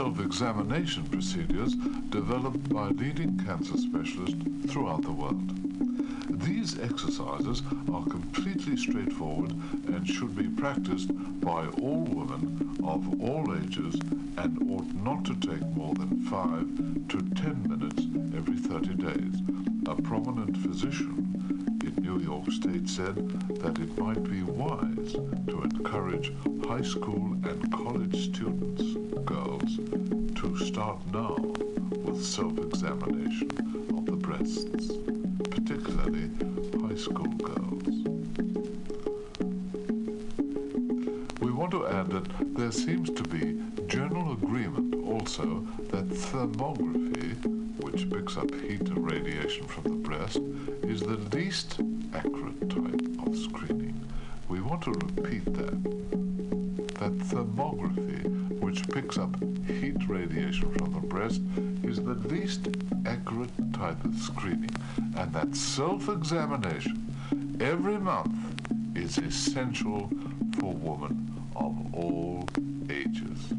self-examination procedures developed by leading cancer specialists throughout the world. These exercises are completely straightforward and should be practiced by all women of all ages and ought not to take more than 5 to 10 minutes every 30 days. A prominent physician in New York State said that it might be wise to encourage high school and college students, start now with self-examination of the breasts, particularly high school girls. We want to add that there seems to be general agreement also that thermography, which picks up heat and radiation from the breast, is the least accurate type of screening. We want to repeat that. That thermography, which picks up radiation from the breast, is the least accurate type of screening, and that self-examination every month is essential for women of all ages.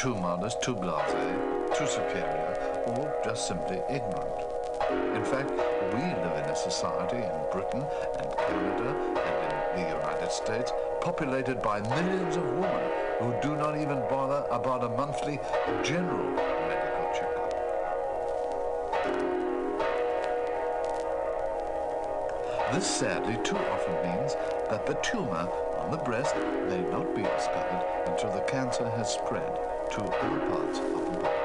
Too modest, too blasé, too superior, or just simply ignorant. In fact, we live in a society in Britain and Canada and in the United States populated by millions of women who do not even bother about a monthly general medical checkup. This sadly too often means that the tumor on the breast may not be discovered until the cancer has spread to all parts of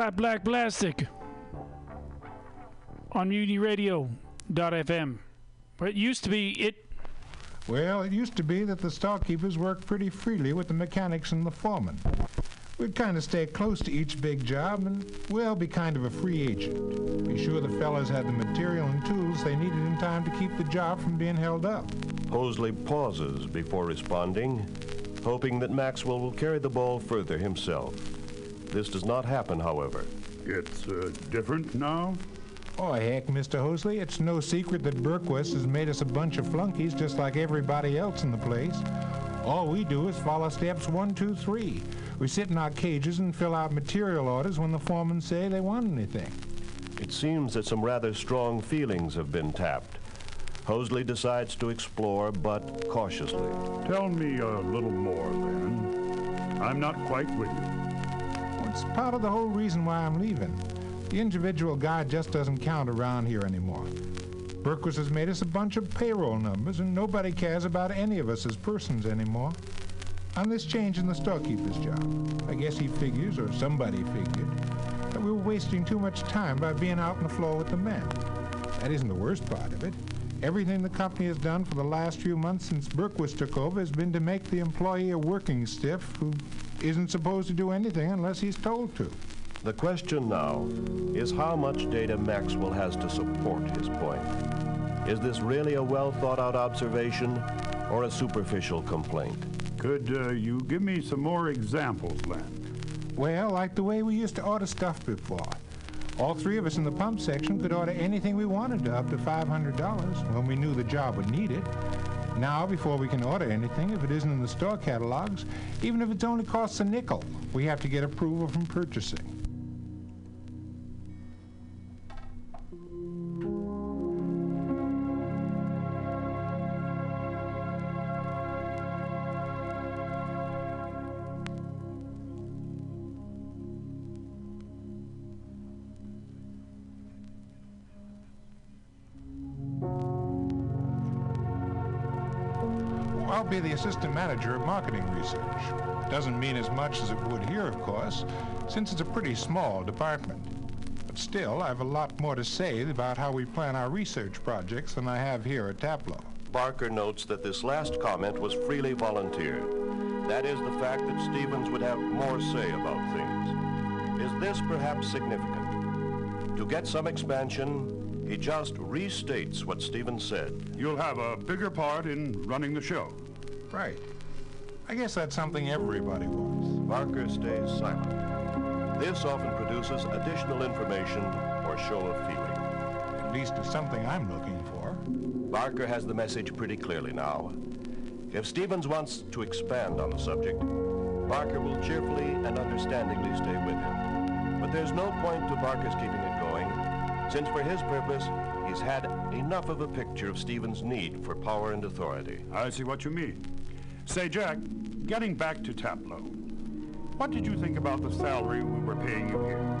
Flat Black Plastic on Mutiny Radio.fm. But it used to be it. Well, it used to be that the storekeepers worked pretty freely with the mechanics and the foremen. We'd kind of stay close to each big job and, well, be kind of a free agent. Be sure the fellas had the material and tools they needed in time to keep the job from being held up. Hosley pauses before responding, hoping that Maxwell will carry the ball further himself. This does not happen, however. It's uh, different now? Oh, heck, Mr. Hosley, it's no secret that Berquist has made us a bunch of flunkies just like everybody else in the place. All we do is follow steps one, two, three. We sit in our cages and fill out material orders when the foremen say they want anything. It seems that some rather strong feelings have been tapped. Hosley decides to explore, but cautiously. Tell me a little more, then. I'm not quite with you. It's part of the whole reason why I'm leaving. The individual guy just doesn't count around here anymore. Berquist has made us a bunch of payroll numbers, and nobody cares about any of us as persons anymore. On this change in the storekeeper's job, I guess he figures, or somebody figured, that we were wasting too much time by being out on the floor with the men. That isn't the worst part of it. Everything the company has done for the last few months since Berquist took over has been to make the employee a working stiff who isn't supposed to do anything unless he's told to. The question now is how much data Maxwell has to support his point. Is this really a well thought out observation or a superficial complaint? Could uh, you give me some more examples, Len? Well, like the way we used to order stuff before. All three of us in the pump section could order anything we wanted to up to $500 when we knew the job would need it. Now, before we can order anything, if it isn't in the store catalogs, even if it only costs a nickel, we have to get approval from purchasing. Be the assistant manager of marketing research. Doesn't mean as much as it would here, of course, since it's a pretty small department. But still, I have a lot more to say about how we plan our research projects than I have here at Taplow. Barker notes that this last comment was freely volunteered. That is the fact that Stevens would have more say about things. Is this perhaps significant? To get some expansion, he just restates what Stevens said. You'll have a bigger part in running the show. Right. I guess that's something everybody wants. Barker stays silent. This often produces additional information or show of feeling. At least it's something I'm looking for. Barker has the message pretty clearly now. If Stevens wants to expand on the subject, Barker will cheerfully and understandingly stay with him. But there's no point to Barker's keeping it going, since for his purpose, he's had enough of a picture of Stevens' need for power and authority. I see what you mean. Say, Jack, getting back to Taplow, what did you think about the salary we were paying you here?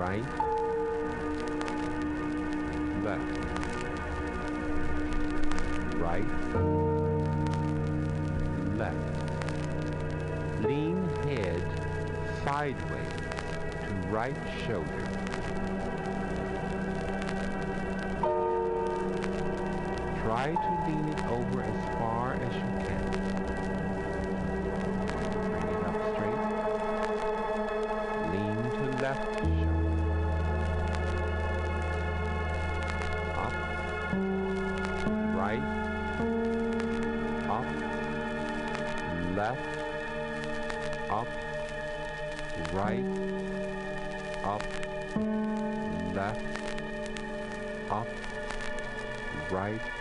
Right. Left. Right. Left. Lean head sideways to right shoulder. Try to lean Right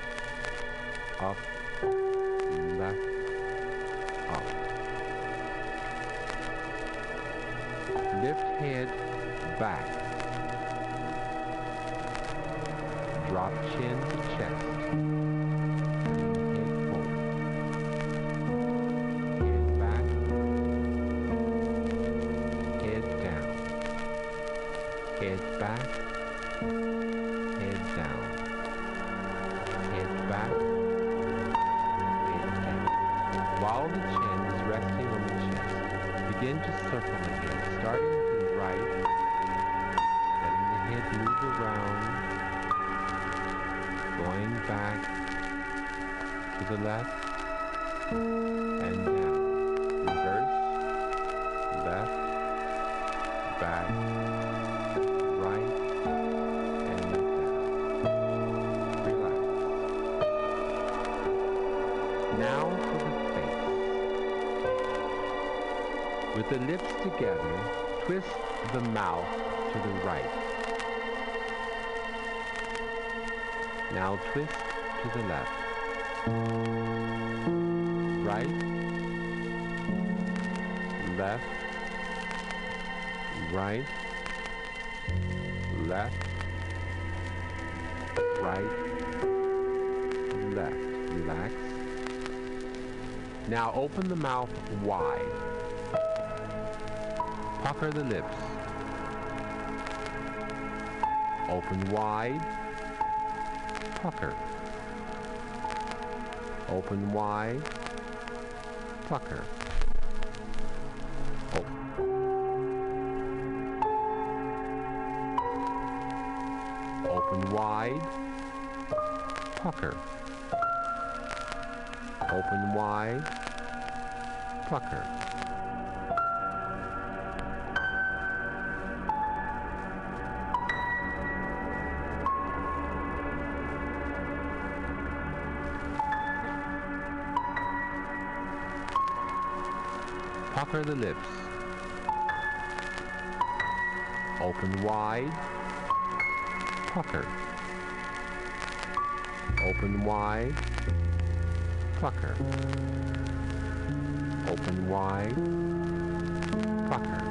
left, and down. Reverse, left, back, right, and down. Relax. Now for the face. With the lips together, twist the mouth to the right. Now twist to the left. Right. Left. Right. Left. Right. Left. Relax. Now open the mouth wide. Pucker the lips. Open wide. Pucker. Open wide. Pucker. Op- oh. Open wide. Pucker. Open wide. Pucker. Pucker the lips. Open wide. Pucker. Open wide. Pucker. Open wide. Pucker.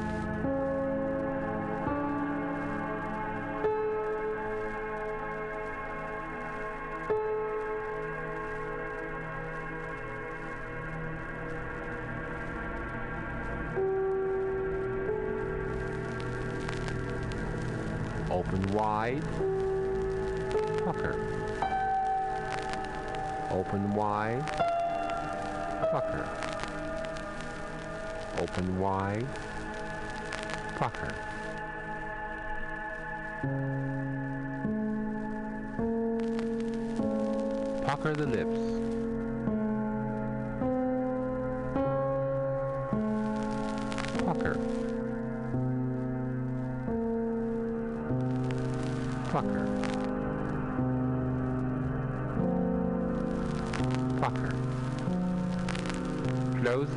Open wide. Pucker. Open wide. Pucker. Open wide. Pucker. Pucker the lips.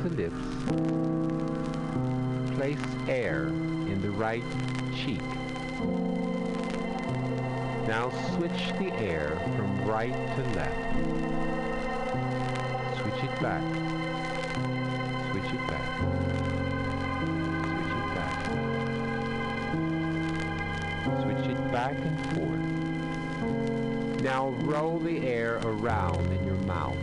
The lips. Place air in the right cheek. Now switch the air from right to left. Switch it back. Switch it back. Switch it back. Switch it back and forth. Now roll the air around in your mouth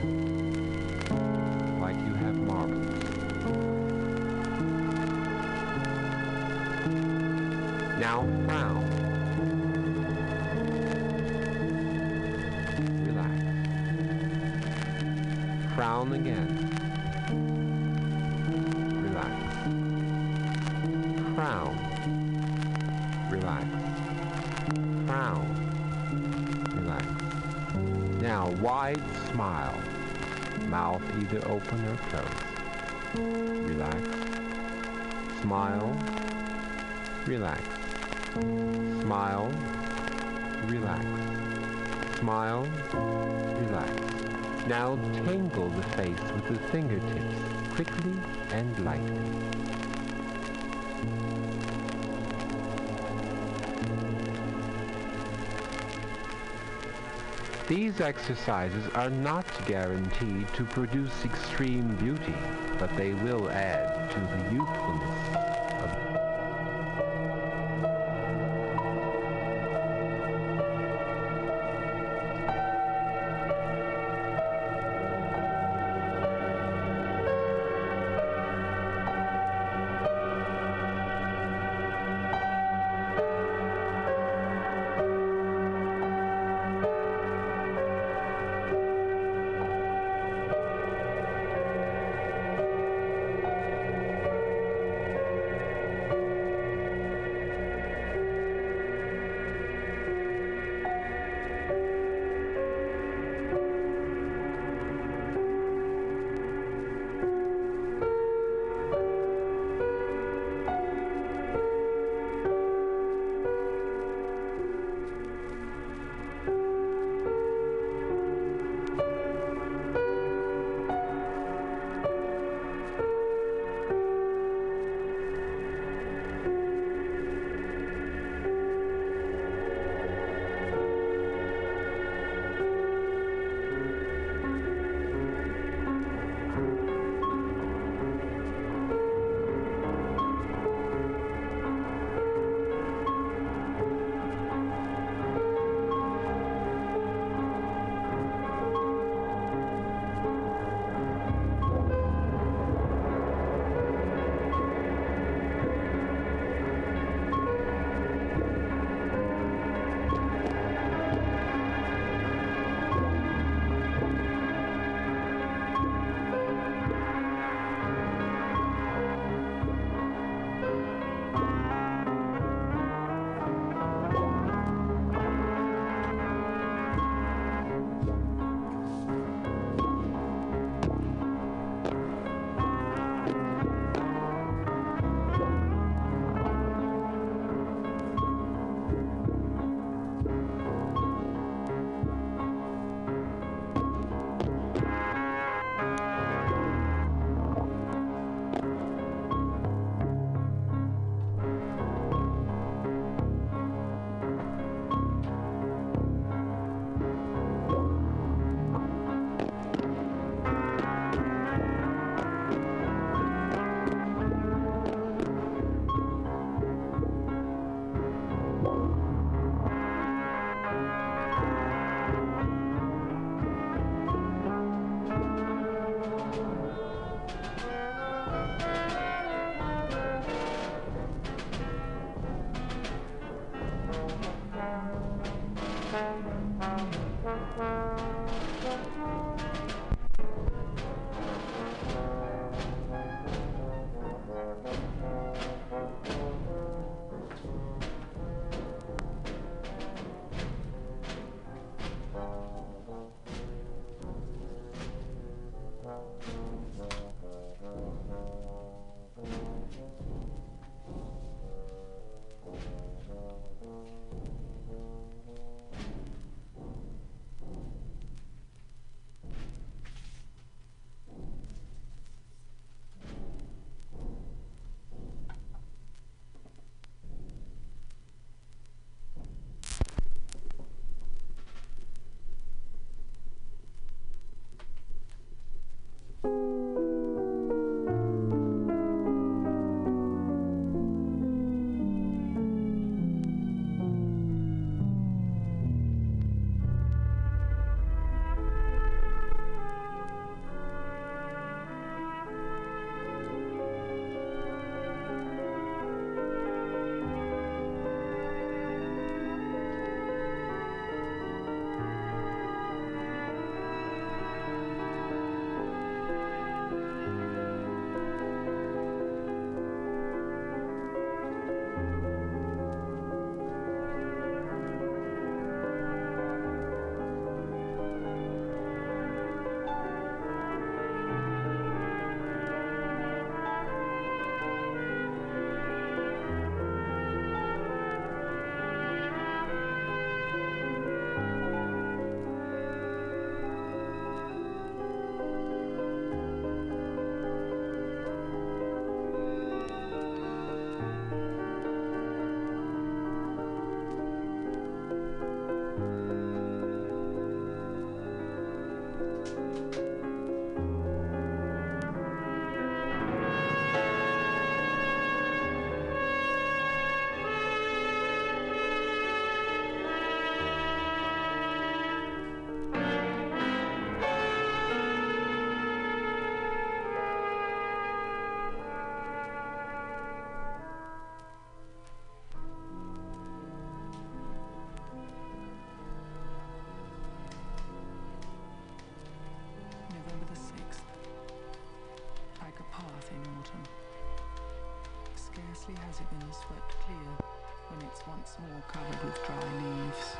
Now frown. Relax. Frown again. Relax. Frown. Relax. Frown. Relax. Now wide smile. Mouth either open or closed. Relax. Smile. Relax. Smile. Relax. Smile. Relax. Now tangle the face with the fingertips quickly and lightly. These exercises are not guaranteed to produce extreme beauty, but they will add to the youthfulness with dry leaves.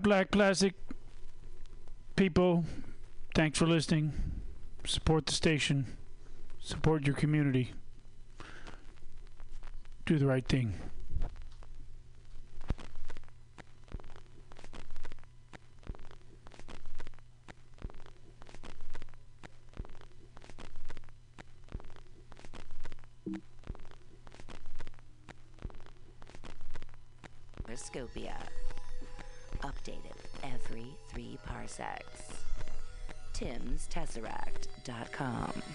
Black Plastic people, thanks for listening. Support the station. Support your community. Do the right thing.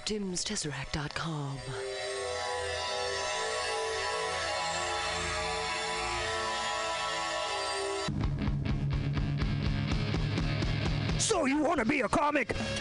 TimsTesseract.com. So you want to be a comic?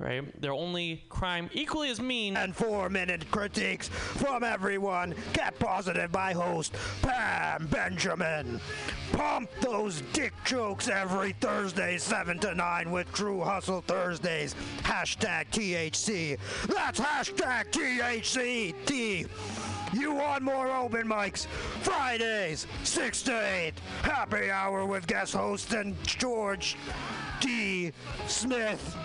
right? Their only crime equally as mean. And four minute critiques from everyone. Get positive by host Pam Benjamin. Pump those dick jokes every Thursday, 7 to 9 with True Hustle Thursdays. Hashtag THC. That's hashtag THC. T. You want more open mics? Fridays, 6 to 8. Happy hour with guest host and George D. Smith.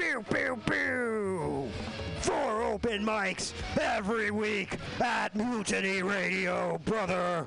Pew, pew, pew. Four open mics every week at Mutiny Radio, brother.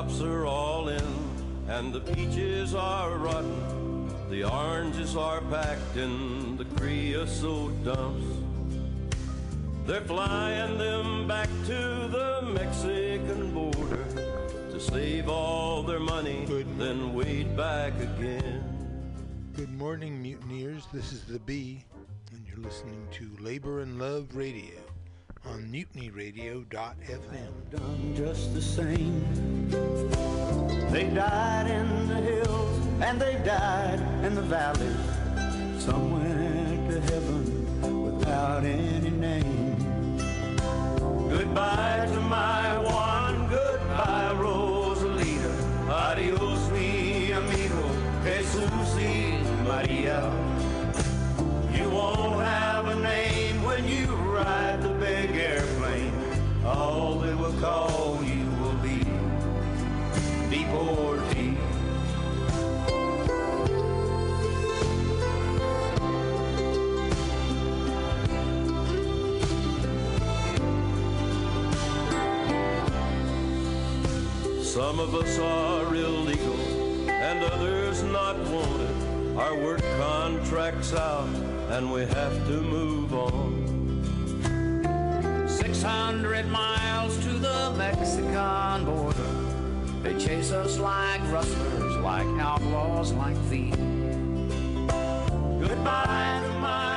Crops are all in, and the peaches are rotten. The oranges are packed in the creosote dumps. They're flying them back to the Mexican border to save all their money, then wade back again. Good morning, mutineers. This is the Bee, and you're listening to Labor and Love Radio on mutinyradio.fm. done just the same. They died in the hills and they died in the valleys. Some went to heaven without any name. Goodbye to my one, goodbye Rosalita. Adios mi amigo, Jesus y Maria. You won't have a name when you ride the big airplane. All they will call you will be deportee. Some of us are illegal and others not wanted. Our work contracts out and we have to move on. 600 miles to the Mexican border. They chase us like rustlers, like outlaws, like thieves. Goodbye to my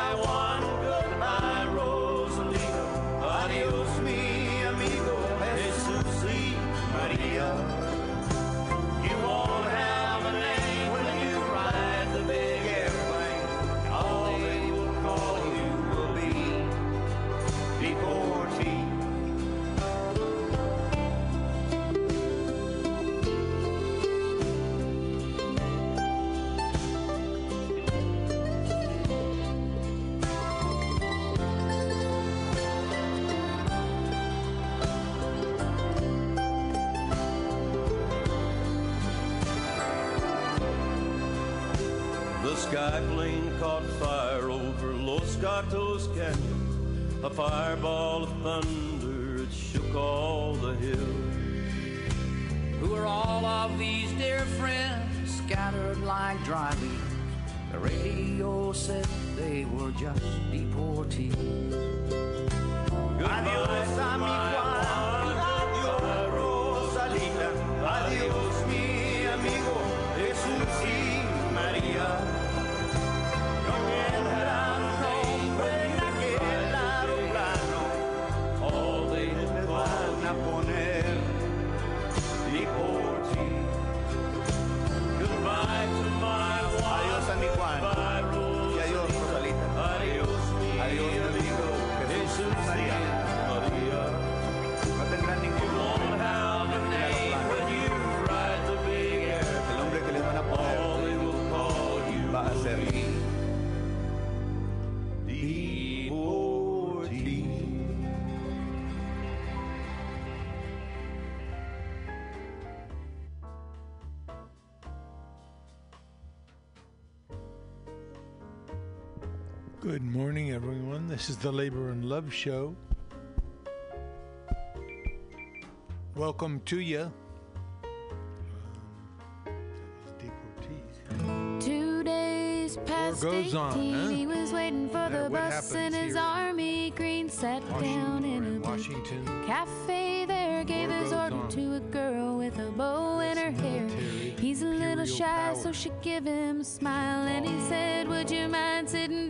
Good morning, everyone. This is the Labor and Love Show. Welcome to you. Um, Two days past goes 18, on, huh? he was waiting for uh, the bus in his army green. Sat Washington, down in a Washington cafe there, gave his order on. to a girl with a bow in her hair. He's a little shy, power. so she gave him a smile, and he said, "Would you mind sitting?"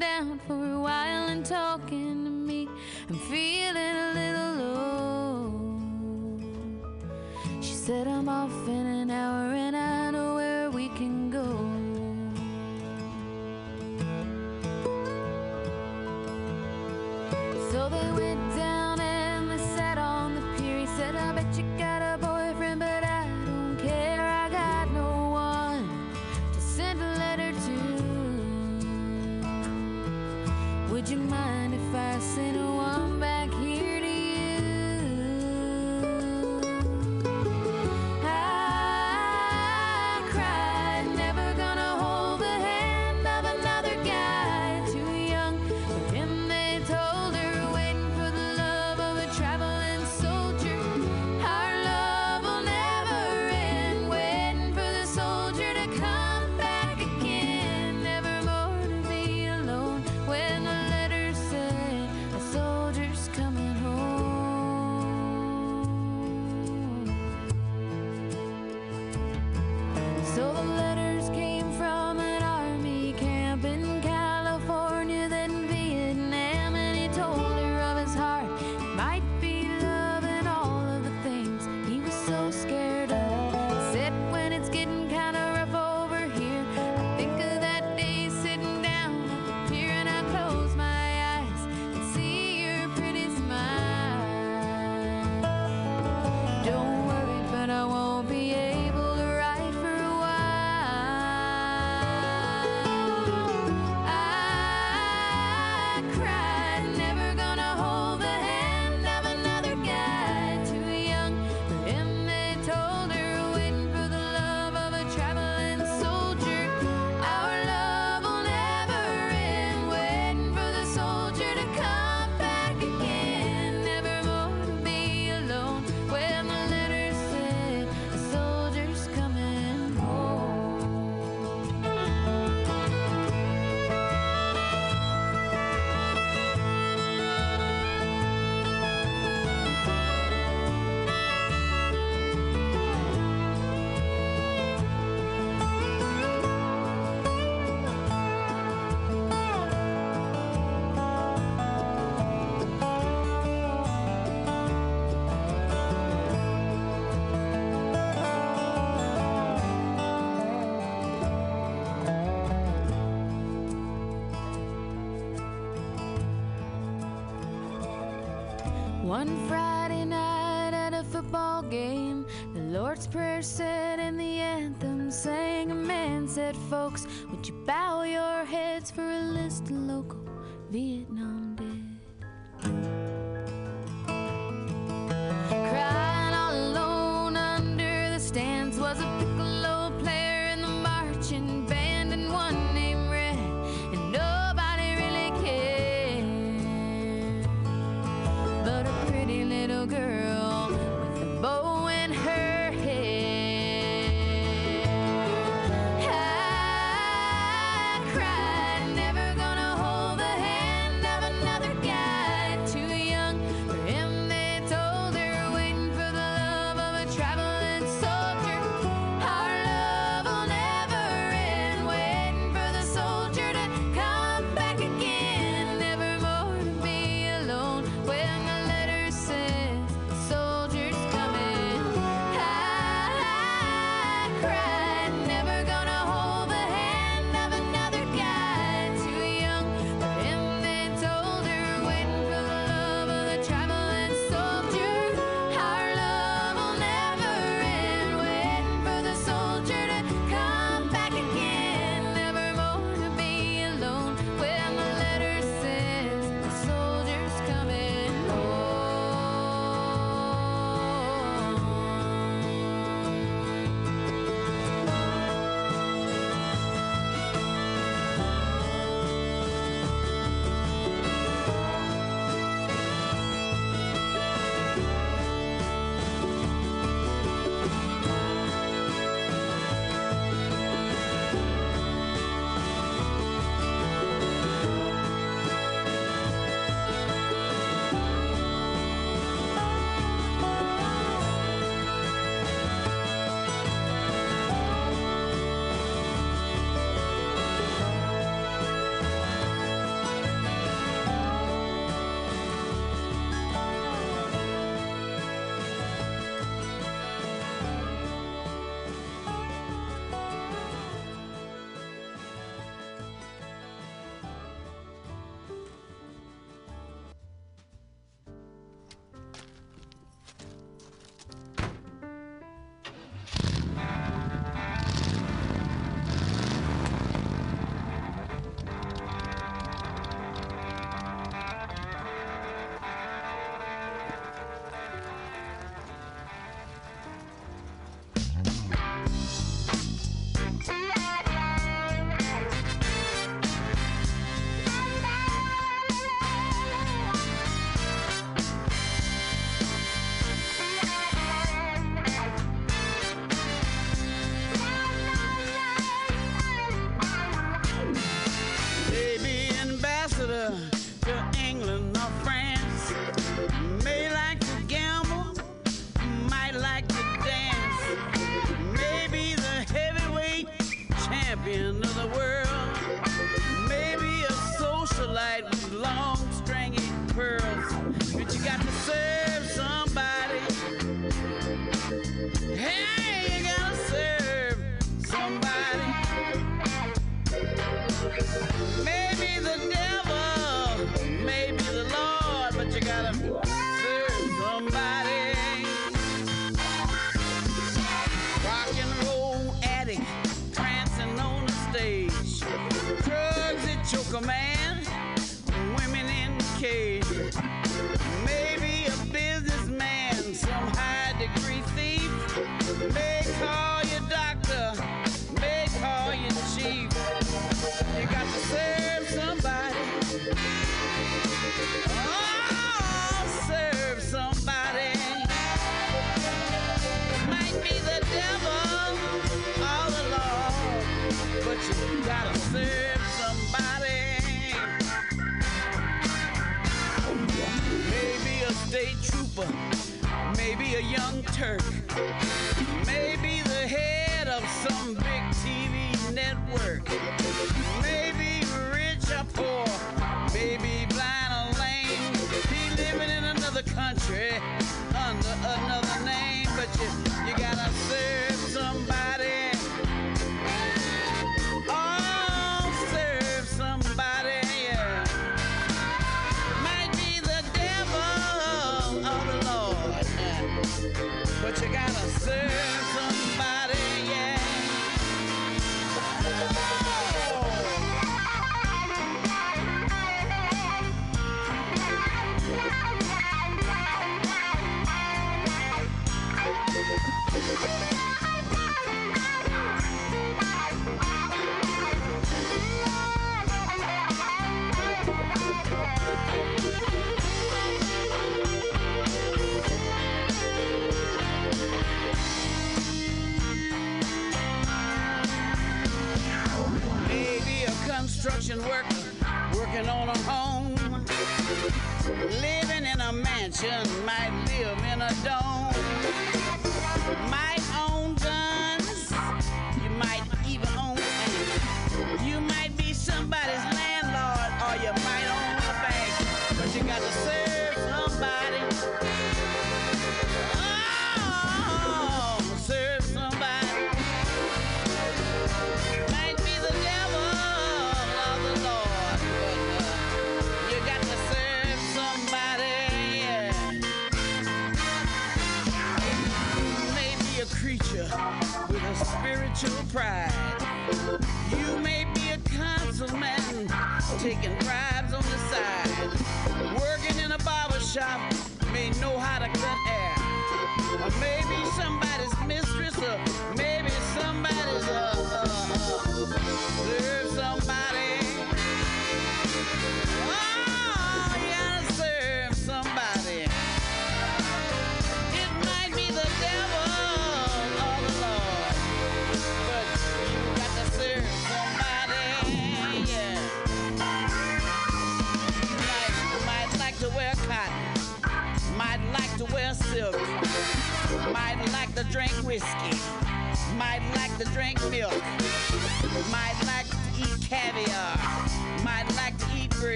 One Friday night at a football game, the Lord's Prayer said and the anthem sang. A man said, Folks, would you bow your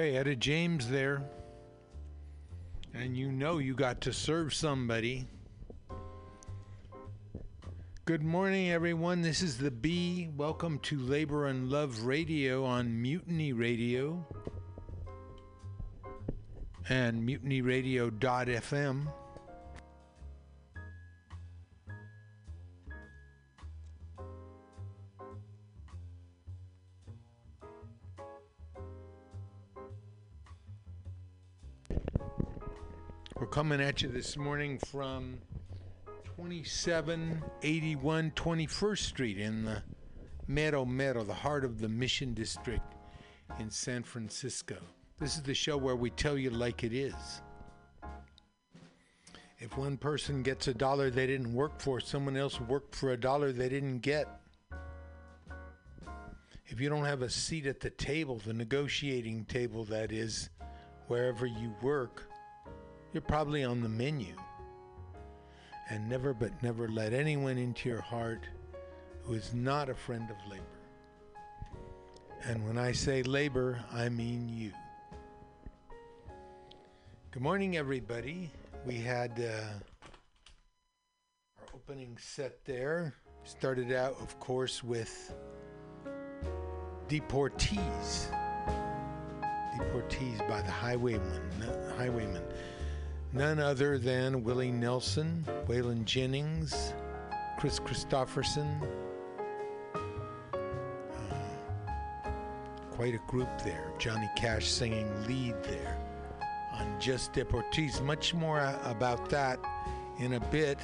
Okay, Etta James there. And you know you got to serve somebody. Good morning, everyone. This is the B. Welcome to Labor and Love Radio on Mutiny Radio and mutinyradio.fm. We're coming at you this morning from 2781 21st Street in the Mero Mero, the heart of the Mission District in San Francisco. This is the show where we tell you like it is. If one person gets a dollar they didn't work for, someone else worked for a dollar they didn't get. If you don't have a seat at the table, the negotiating table that is, wherever you work, you're probably on the menu. And never but never let anyone into your heart who is not a friend of labor. And when I say labor, I mean you. Good morning, everybody. We had uh, our opening set there. Started out, of course, with Deportees. Deportees by the Highwayman. Highwayman. None other than Willie Nelson, Waylon Jennings, Kris Kristofferson. Uh, quite a group there. Johnny Cash singing lead there on Just Deportees. Much more about that in a bit.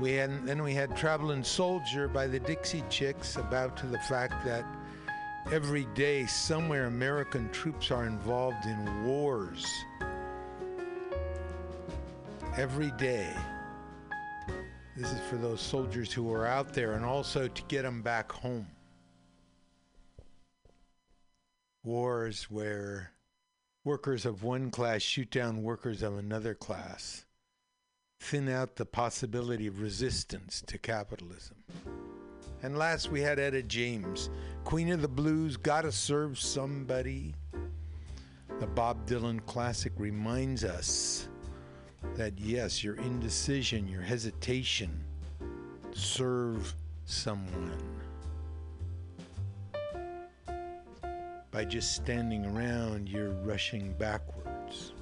We had then we had Traveling Soldier by the Dixie Chicks about to the fact that every day somewhere American troops are involved in wars. Every day. This is for those soldiers who are out there and also to get them back home. Wars where workers of one class shoot down workers of another class, thin out the possibility of resistance to capitalism. And last, we had Etta James, Queen of the Blues, Gotta Serve Somebody. The Bob Dylan classic reminds us that yes, your indecision, your hesitation, serve someone. By just standing around, you're rushing backwards.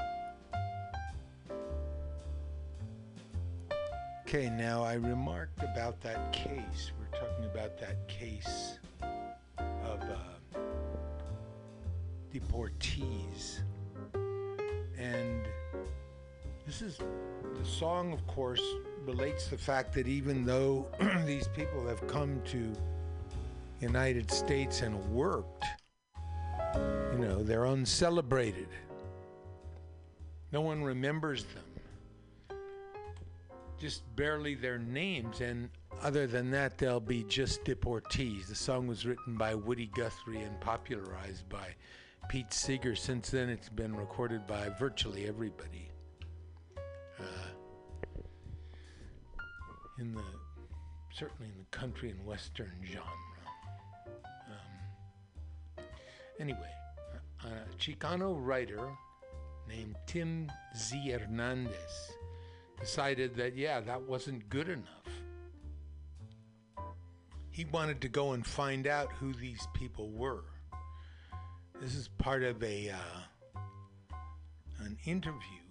Okay, now I remarked about that case. We're talking about that case of uh, deportees. And this is the song, of course, relates the fact that even though these people have come to United States and worked, you know, they're uncelebrated. No one remembers them. Just barely their names, and other than that, they'll be just deportees. The song was written by Woody Guthrie and popularized by Pete Seeger. Since then, it's been recorded by virtually everybody. Uh, in the certainly in the country and western genre. Um, anyway, a, Chicano writer named Tim Z. Hernandez decided that, yeah, that wasn't good enough. He wanted to go and find out who these people were. This is part of a uh, an interview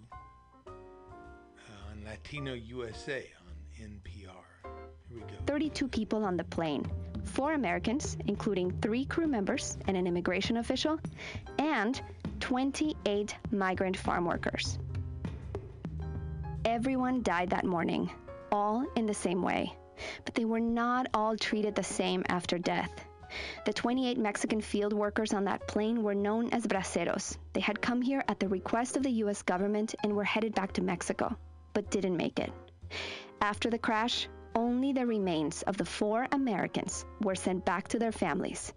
Latino USA on NPR. Here we go. 32 people on the plane. Four Americans, including three crew members and an immigration official, and 28 migrant farm workers. Everyone died that morning, all in the same way. But they were not all treated the same after death. The 28 Mexican field workers on that plane were known as braceros. They had come here at the request of the US government and were headed back to Mexico, but didn't make it. After the crash, only the remains of the four Americans were sent back to their families.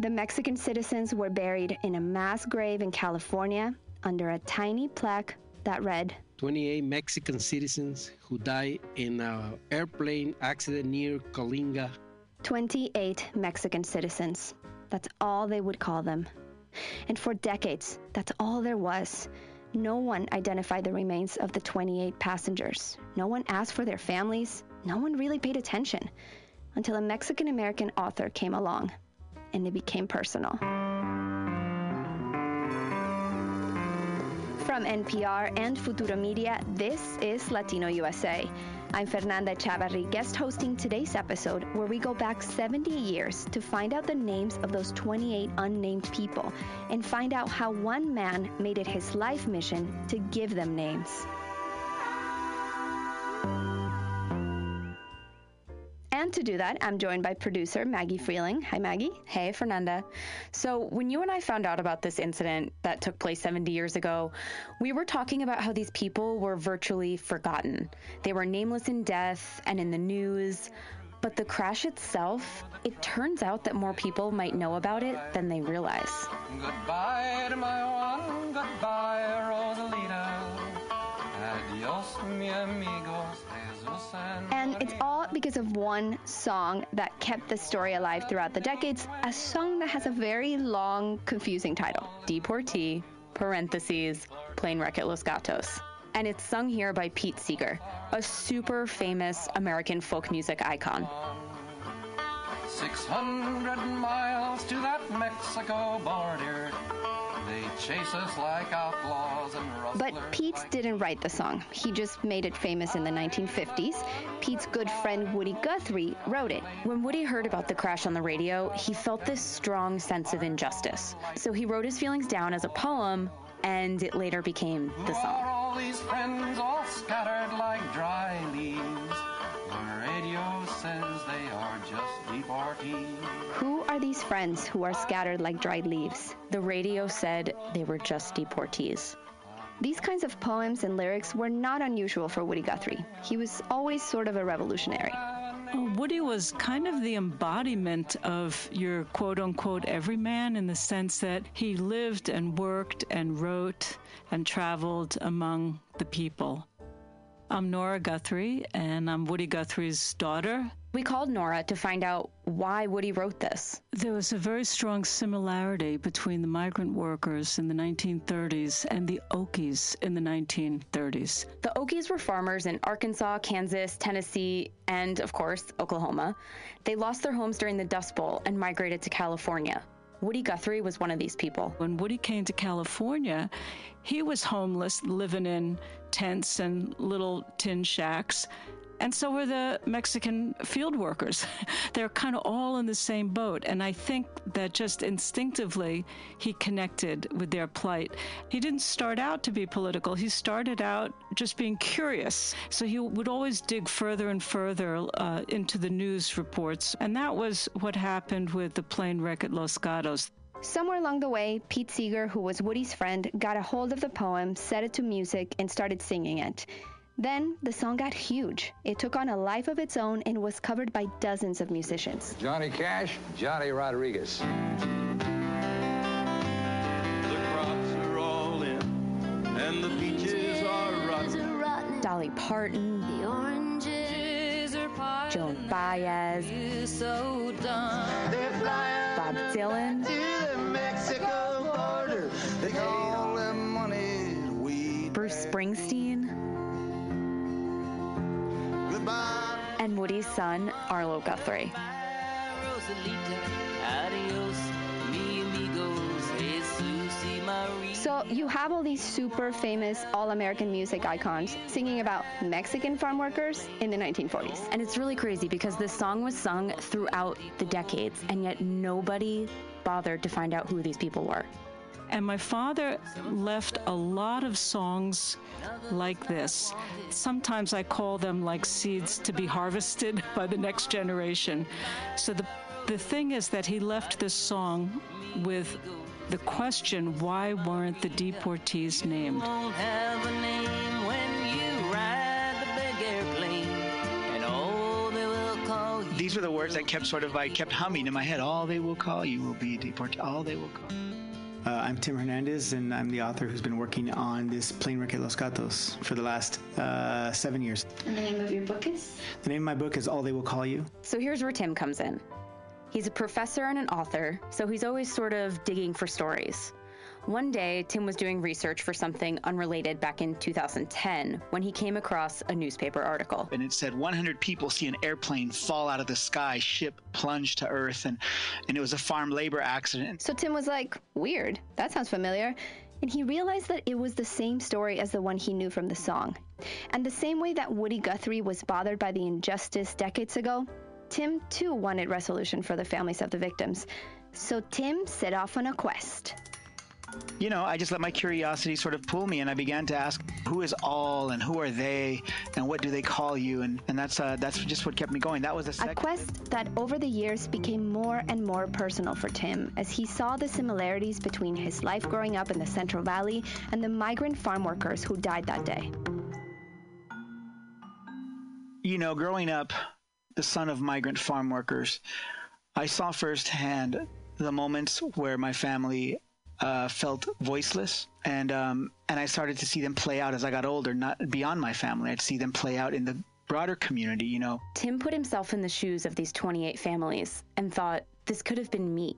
The Mexican citizens were buried in a mass grave in California under a tiny plaque that read, 28 Mexican citizens who died in an airplane accident near Coalinga. 28 Mexican citizens. That's all they would call them. And for decades, that's all there was. No one identified the remains of the 28 passengers. No one asked for their families. No one really paid attention until a Mexican American author came along and it became personal. From NPR and Futuro Media, this is Latino USA. I'm Fernanda Echavarri, guest hosting today's episode where we go back 70 years to find out the names of those 28 unnamed people and find out how one man made it his life mission to give them names. And to do that, I'm joined by producer Maggie Freleng. Hi, Maggie. Hey, Fernanda. So, when you and I found out about this incident that took place 70 years ago, we were talking about how these people were virtually forgotten. They were nameless in death and in the news. But the crash itself, it turns out that more people might know about it than they realize. Goodbye to my one, goodbye, Rosalita. Adios, mi amigos, Jesus and it's all because of one song that kept the story alive throughout the decades, a song that has a very long, confusing title. Deportee, parentheses, plane wreck at Los Gatos. And it's sung here by Pete Seeger, a super famous American folk music icon. 600 miles to that Mexico border. They chase us like outlaws and But rustlers. Pete didn't write the song. He just made it famous in the 1950s. Pete's good friend Woody Guthrie wrote it. When Woody heard about the crash on the radio, he felt this strong sense of injustice. So he wrote his feelings down as a poem, and it later became the Are song. Says they are just deportees. Who are these friends who are scattered like dried leaves? The radio said they were just deportees. These kinds of poems and lyrics were not unusual for Woody Guthrie. He was always sort of a revolutionary. Woody was kind of the embodiment of your quote unquote everyman in the sense that he lived and worked and wrote and traveled among the people. I'm Nora Guthrie, and I'm Woody Guthrie's daughter. We called Nora to find out why Woody wrote this. There was a very strong similarity between the migrant workers in the 1930s and the Okies in the 1930s. The Okies were farmers in Arkansas, Kansas, Tennessee, and, of course, Oklahoma. They lost their homes during the Dust Bowl and migrated to California. Woody Guthrie was one of these people. When Woody came to California, he was homeless, living in tents and little tin shacks. And so were the Mexican field workers. They're kind of all in the same boat. And I think that just instinctively he connected with their plight. He didn't start out to be political, he started out just being curious. So he would always dig further and further uh, into the news reports. And that was what happened with the plane wreck at Los Gatos. Somewhere along the way, Pete Seeger, who was Woody's friend, got a hold of the poem, set it to music, and started singing it. Then the song got huge. It took on a life of its own and was covered by dozens of musicians. Johnny Cash, Johnny Rodriguez. The crops Joan Baez, so Bob Dylan. Bruce Springsteen, Goodbye. and Woody's son, Arlo Guthrie. So you have all these super famous all-American music icons singing about Mexican farm workers in the 1940s. And it's really crazy because this song was sung throughout the decades, and yet nobody bothered to find out who these people were. And my father left a lot of songs like this. Sometimes I call them like seeds to be harvested by the next generation. So the, the thing is that he left this song with the question why weren't the deportees named? Won't have a name when you ride the big airplane, and oh, they will call you. These were the words that kept sort of like kept humming in my head. All they will call you will be deported. All they will call. Uh, I'm Tim Hernandez, and I'm the author who's been working on this plane wreck at Los Gatos for the last uh, seven years. And the name of your book is? The name of my book is All They Will Call You. So here's where Tim comes in. He's a professor and an author, so he's always sort of digging for stories. One day, Tim was doing research for something unrelated back in 2010 when he came across a newspaper article. And it said 100 people see an airplane fall out of the sky, ship plunge to earth, and and it was a farm labor accident. So Tim was like, weird, that sounds familiar. And he realized that it was the same story as the one he knew from the song. And the same way that Woody Guthrie was bothered by the injustice decades ago, Tim too wanted resolution for the families of the victims. So Tim set off on a quest. You know, I just let my curiosity sort of pull me, and I began to ask, who is all, and who are they, and what do they call you, and and that's uh, that's just what kept me going. That was the A quest that over the years became more and more personal for Tim as he saw the similarities between his life growing up in the Central Valley and the migrant farm workers who died that day. you know, growing up, the son of migrant farm workers, I saw firsthand the moments where my family uh, felt voiceless, and um, and I started to see them play out as I got older. Not beyond my family, I'd see them play out in the broader community. You know, Tim put himself in the shoes of these 28 families and thought, this could have been me.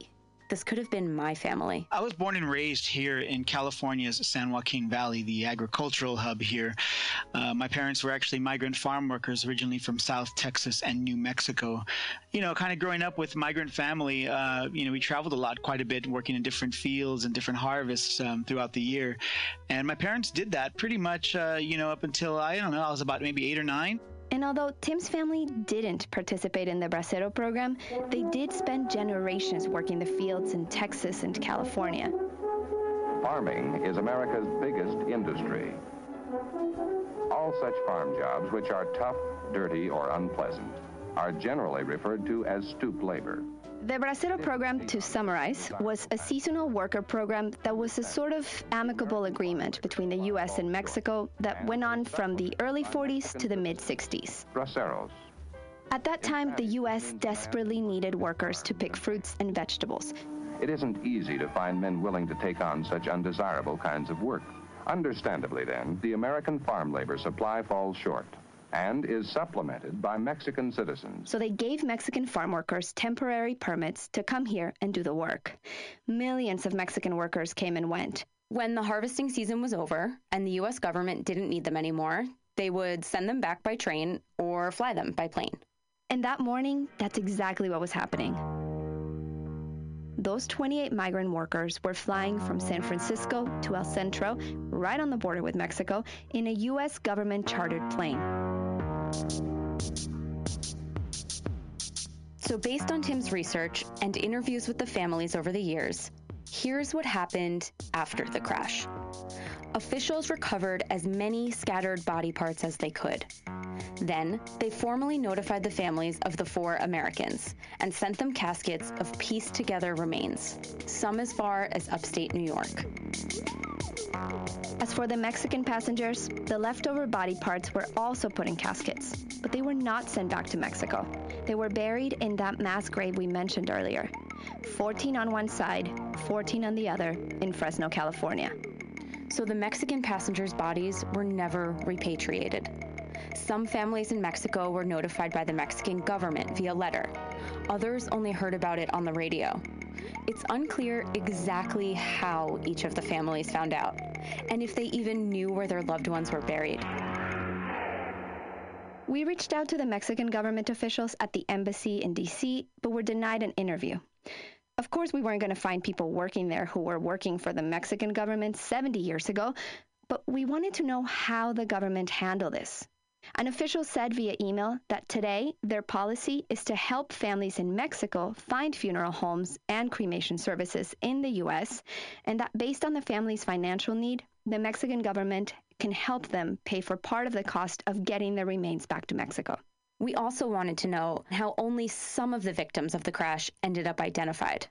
This could have been my family. I was born and raised here in California's San Joaquin Valley, the agricultural hub here. Uh, my parents were actually migrant farm workers originally from South Texas and New Mexico. You know, kind of growing up with migrant family, uh, you know, we traveled a lot, quite a bit, working in different fields and different harvests um, throughout the year. And my parents did that pretty much, uh, you know, up until I don't know, I was about maybe eight or nine. And although Tim's family didn't participate in the Bracero program, they did spend generations working the fields in Texas and California. Farming is America's biggest industry. All such farm jobs which are tough, dirty, or unpleasant are generally referred to as stoop labor. The Bracero program, to summarize, was a seasonal worker program that was a sort of amicable agreement between the U.S. and Mexico that went on from the early 40s to the mid 60s. Braceros. At that time, the U.S. desperately needed workers to pick fruits and vegetables. It isn't easy to find men willing to take on such undesirable kinds of work. Understandably, then, the American farm labor supply falls short and is supplemented by Mexican citizens. So they gave Mexican farm workers temporary permits to come here and do the work. Millions of Mexican workers came and went. When the harvesting season was over and the US government didn't need them anymore, they would send them back by train or fly them by plane. And that morning, that's exactly what was happening. Those 28 migrant workers were flying from San Francisco to El Centro, right on the border with Mexico, in a U.S. government chartered plane. So, based on Tim's research and interviews with the families over the years, here's what happened after the crash. Officials recovered as many scattered body parts as they could. Then, they formally notified the families of the four Americans and sent them caskets of pieced together remains, some as far as upstate New York. As for the Mexican passengers, the leftover body parts were also put in caskets, but they were not sent back to Mexico. They were buried in that mass grave we mentioned earlier 14 on one side, 14 on the other, in Fresno, California. So the Mexican passengers' bodies were never repatriated. Some families in Mexico were notified by the Mexican government via letter. Others only heard about it on the radio. It's unclear exactly how each of the families found out, and if they even knew where their loved ones were buried. We reached out to the Mexican government officials at the embassy in DC, but were denied an interview. Of course, we weren't going to find people working there who were working for the Mexican government 70 years ago, but we wanted to know how the government handled this. An official said via email that today their policy is to help families in Mexico find funeral homes and cremation services in the U.S., and that based on the family's financial need, the Mexican government can help them pay for part of the cost of getting their remains back to Mexico. We also wanted to know how only some of the victims of the crash ended up identified.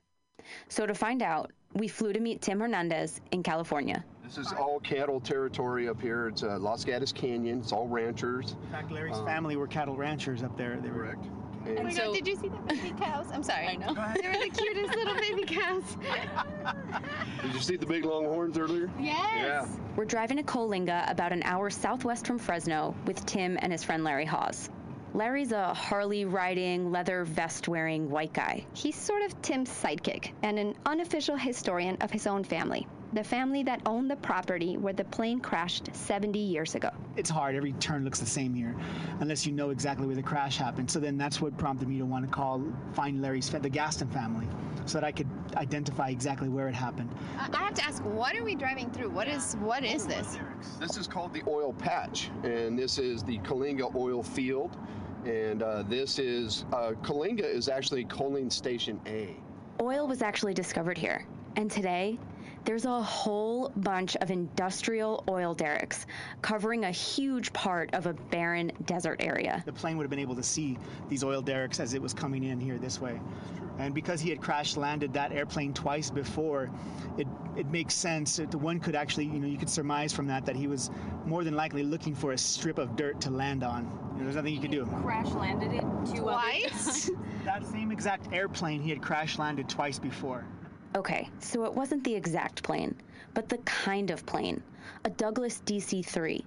So to find out, we flew to meet Tim Hernandez in California. This is all cattle territory up here. It's uh, Los Gatos Canyon. It's all ranchers. In fact, Larry's Um, family were cattle ranchers up there. They were correct. Oh my god, did you see the baby cows? I'm sorry. I know. They were the cutest little baby cows. Did you see the big long horns earlier? Yes. Yeah. We're driving to Coalinga, about an hour southwest from Fresno, with Tim and his friend Larry Hawes. Larry's a Harley riding, leather vest wearing white guy. He's sort of Tim's sidekick and an unofficial historian of his own family, the family that owned the property where the plane crashed 70 years ago. It's hard. Every turn looks the same here, unless you know exactly where the crash happened. So then that's what prompted me to want to call, find Larry's, the Gaston family, so that I could identify exactly where it happened. I I have to ask, what are we driving through? What is what is this? This is called the oil patch, and this is the Coalinga oil field. And uh, this is, uh, Coalinga is actually coaling station A. Oil was actually discovered here, and today there's a whole bunch of industrial oil derricks covering a huge part of a barren desert area. The plane would have been able to see these oil derricks as it was coming in here this way. And because he had crash landed that airplane twice before, it, it makes sense. that One could actually, you know, you could surmise from that that he was more than likely looking for a strip of dirt to land on. You know, there's nothing you could do. Crash landed it Twice? that same exact airplane he had crash landed twice before. Okay, so it wasn't the exact plane, but the kind of plane a Douglas DC 3,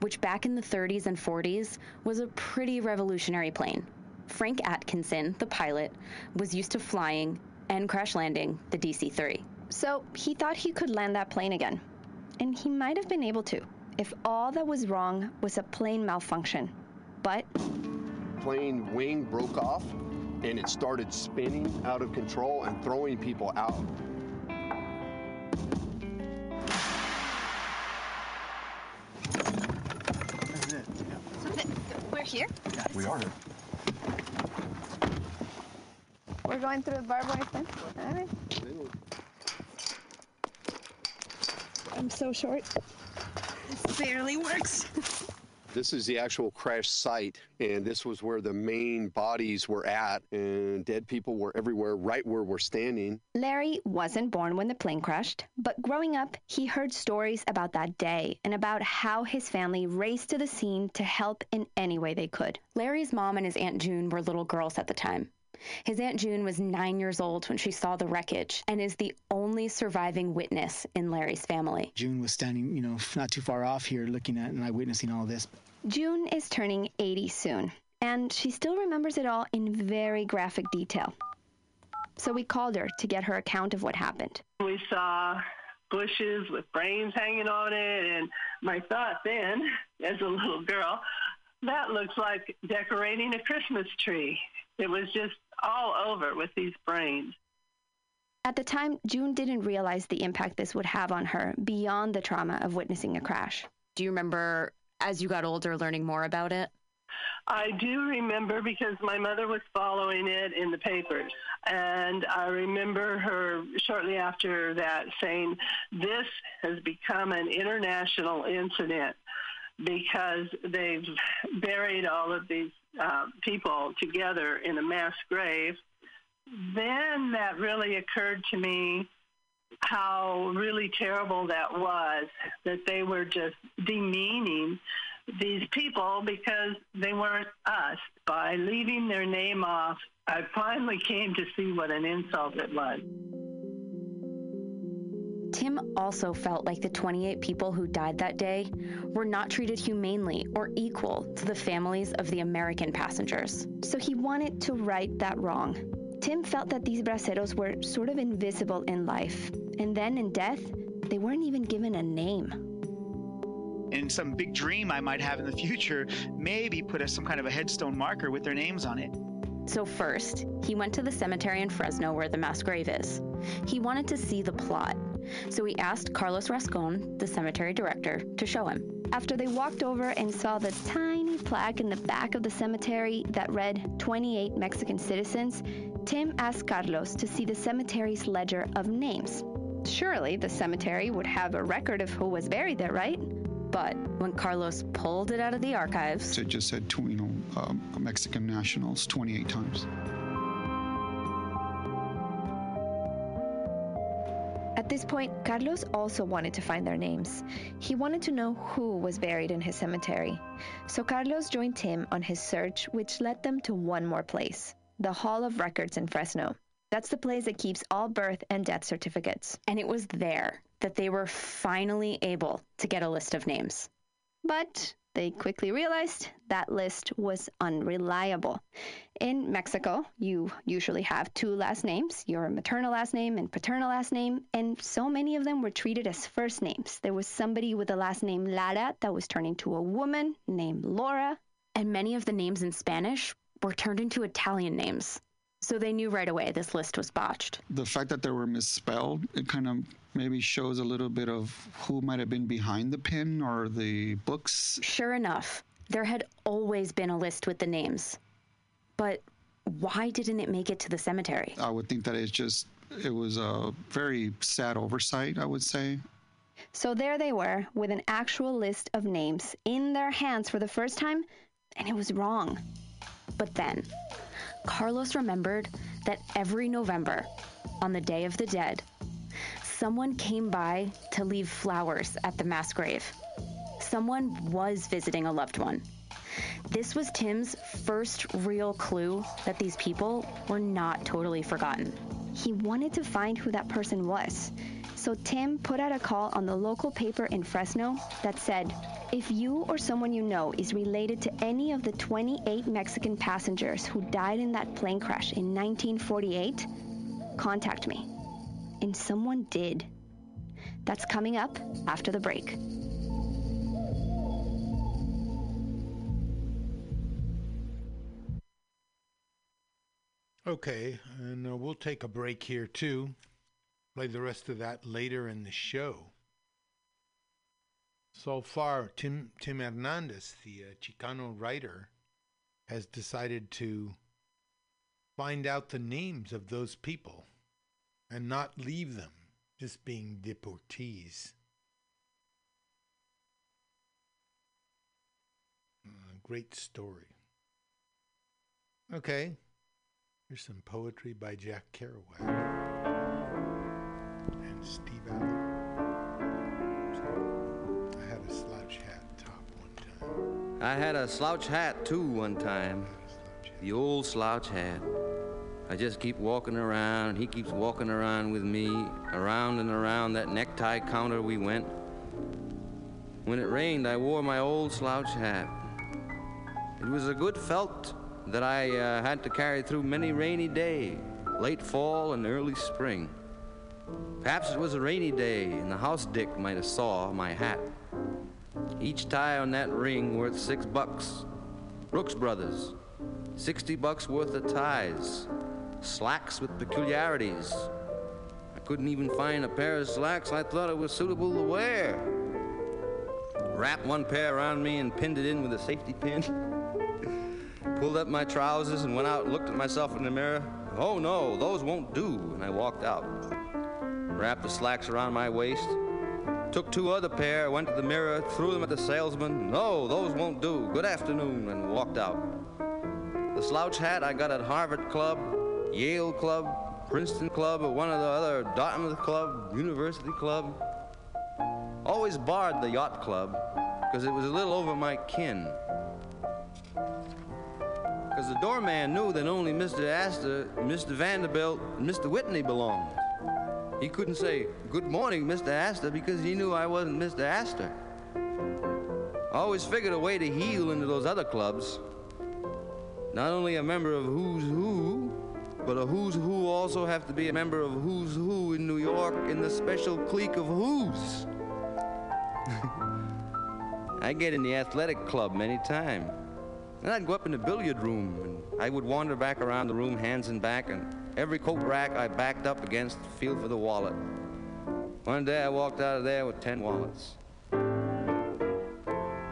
which back in the 30s and 40s was a pretty revolutionary plane. Frank Atkinson, the pilot, was used to flying and crash landing the DC 3. So he thought he could land that plane again. And he might have been able to if all that was wrong was a plane malfunction. But Plane wing broke off and it started spinning out of control and throwing people out. We're here. We are. We're going through the barbed wire fence. All right. I'm so short. This barely works. This is the actual crash site, and this was where the main bodies were at, and dead people were everywhere, right where we're standing. Larry wasn't born when the plane crashed, but growing up, he heard stories about that day and about how his family raced to the scene to help in any way they could. Larry's mom and his Aunt June were little girls at the time. His Aunt June was nine years old when she saw the wreckage and is the only surviving witness in Larry's family. June was standing, you know, not too far off here looking at and eyewitnessing all this. June is turning 80 soon, and she still remembers it all in very graphic detail. So we called her to get her account of what happened. We saw bushes with brains hanging on it, and my thought then, as a little girl, that looks like decorating a Christmas tree. It was just all over with these brains. At the time, June didn't realize the impact this would have on her beyond the trauma of witnessing a crash. Do you remember, as you got older, learning more about it? I do remember because my mother was following it in the papers. And I remember her shortly after that saying, This has become an international incident because they've buried all of these uh, people together in a mass grave. Then that really occurred to me how really terrible that was that they were just demeaning these people because they weren't us. By leaving their name off, I finally came to see what an insult it was. Tim also felt like the 28 people who died that day were not treated humanely or equal to the families of the American passengers. So he wanted to right that wrong. Tim felt that these braceros were sort of invisible in life, and then in death, they weren't even given a name. In some big dream I might have in the future, maybe put a, some kind of a headstone marker with their names on it. So, first, he went to the cemetery in Fresno where the mass grave is. He wanted to see the plot, so he asked Carlos Rascon, the cemetery director, to show him. After they walked over and saw the tiny plaque in the back of the cemetery that read 28 Mexican citizens, Tim asked Carlos to see the cemetery's ledger of names. Surely the cemetery would have a record of who was buried there, right? But when Carlos pulled it out of the archives, It just said, you know, um, Mexican nationals 28 times. At this point, Carlos also wanted to find their names. He wanted to know who was buried in his cemetery. So Carlos joined Tim on his search, which led them to one more place the Hall of Records in Fresno. That's the place that keeps all birth and death certificates. and it was there that they were finally able to get a list of names. But they quickly realized that list was unreliable. In Mexico, you usually have two last names your maternal last name and paternal last name, and so many of them were treated as first names. There was somebody with the last name Lara that was turned into a woman named Laura. And many of the names in Spanish were turned into Italian names. So they knew right away this list was botched. The fact that they were misspelled, it kind of maybe shows a little bit of who might have been behind the pen or the books. Sure enough, there had always been a list with the names. But why didn't it make it to the cemetery? I would think that it's just, it was a very sad oversight, I would say. So there they were, with an actual list of names in their hands for the first time, and it was wrong. But then, Carlos remembered that every November, on the Day of the Dead, someone came by to leave flowers at the mass grave. Someone was visiting a loved one. This was Tim's first real clue that these people were not totally forgotten. He wanted to find who that person was. So Tim put out a call on the local paper in Fresno that said, if you or someone you know is related to any of the 28 Mexican passengers who died in that plane crash in 1948, contact me. And someone did. That's coming up after the break. Okay, and uh, we'll take a break here too. Play the rest of that later in the show. So far, Tim Tim Hernandez, the uh, Chicano writer, has decided to find out the names of those people and not leave them just being deportees. Uh, great story. Okay, here's some poetry by Jack Kerouac and Steve Allen. I had a slouch hat top one time. I had a slouch hat too one time. The old slouch hat. I just keep walking around, and he keeps walking around with me. Around and around that necktie counter we went. When it rained, I wore my old slouch hat. It was a good felt that I uh, had to carry through many rainy days, late fall and early spring. Perhaps it was a rainy day, and the house dick might have saw my hat. Each tie on that ring worth six bucks. Brooks Brothers, 60 bucks worth of ties. Slacks with peculiarities. I couldn't even find a pair of slacks I thought it was suitable to wear. Wrapped one pair around me and pinned it in with a safety pin. Pulled up my trousers and went out and looked at myself in the mirror. Oh no, those won't do. And I walked out. Wrapped the slacks around my waist. Took two other pair, went to the mirror, threw them at the salesman. No, those won't do. Good afternoon, and walked out. The slouch hat I got at Harvard Club, Yale Club, Princeton Club, or one of the other Dartmouth Club, University Club. Always barred the yacht club because it was a little over my kin. Because the doorman knew that only Mr. Astor, Mr. Vanderbilt, and Mr. Whitney belonged. He couldn't say, Good morning, Mr. Astor, because he knew I wasn't Mr. Astor. I always figured a way to heal into those other clubs. Not only a member of Who's Who, but a Who's Who also have to be a member of Who's Who in New York in the special clique of Who's. I get in the athletic club many times. Then I'd go up in the billiard room, and I would wander back around the room, hands and back, and every coat rack I backed up against feel for the wallet. One day I walked out of there with ten wallets.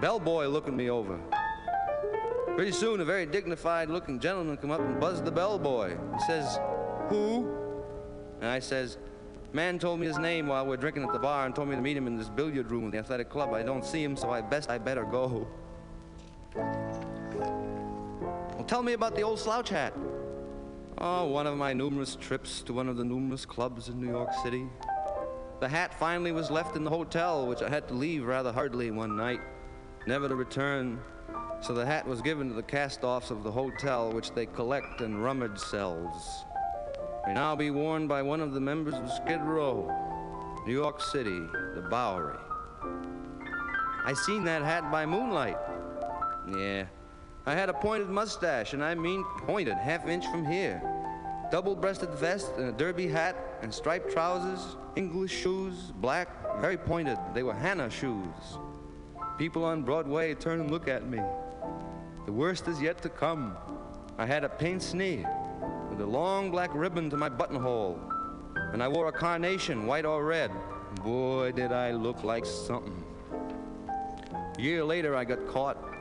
Bellboy looking me over. Pretty soon, a very dignified-looking gentleman come up and buzzed the bellboy. He says, "Who?" And I says, "Man told me his name while we're drinking at the bar and told me to meet him in this billiard room at the athletic club. I don't see him, so I best I better go." Tell me about the old slouch hat. Oh, one of my numerous trips to one of the numerous clubs in New York City. The hat finally was left in the hotel, which I had to leave rather hurriedly one night, never to return. So the hat was given to the cast-offs of the hotel, which they collect in rummage cells. May now be worn by one of the members of Skid Row, New York City, the Bowery. I seen that hat by moonlight. Yeah. I had a pointed mustache, and I mean pointed, half inch from here. Double-breasted vest and a derby hat and striped trousers, English shoes, black, very pointed. They were Hannah shoes. People on Broadway turn and look at me. The worst is yet to come. I had a pince-nez with a long black ribbon to my buttonhole, and I wore a carnation, white or red. Boy, did I look like something. A year later, I got caught.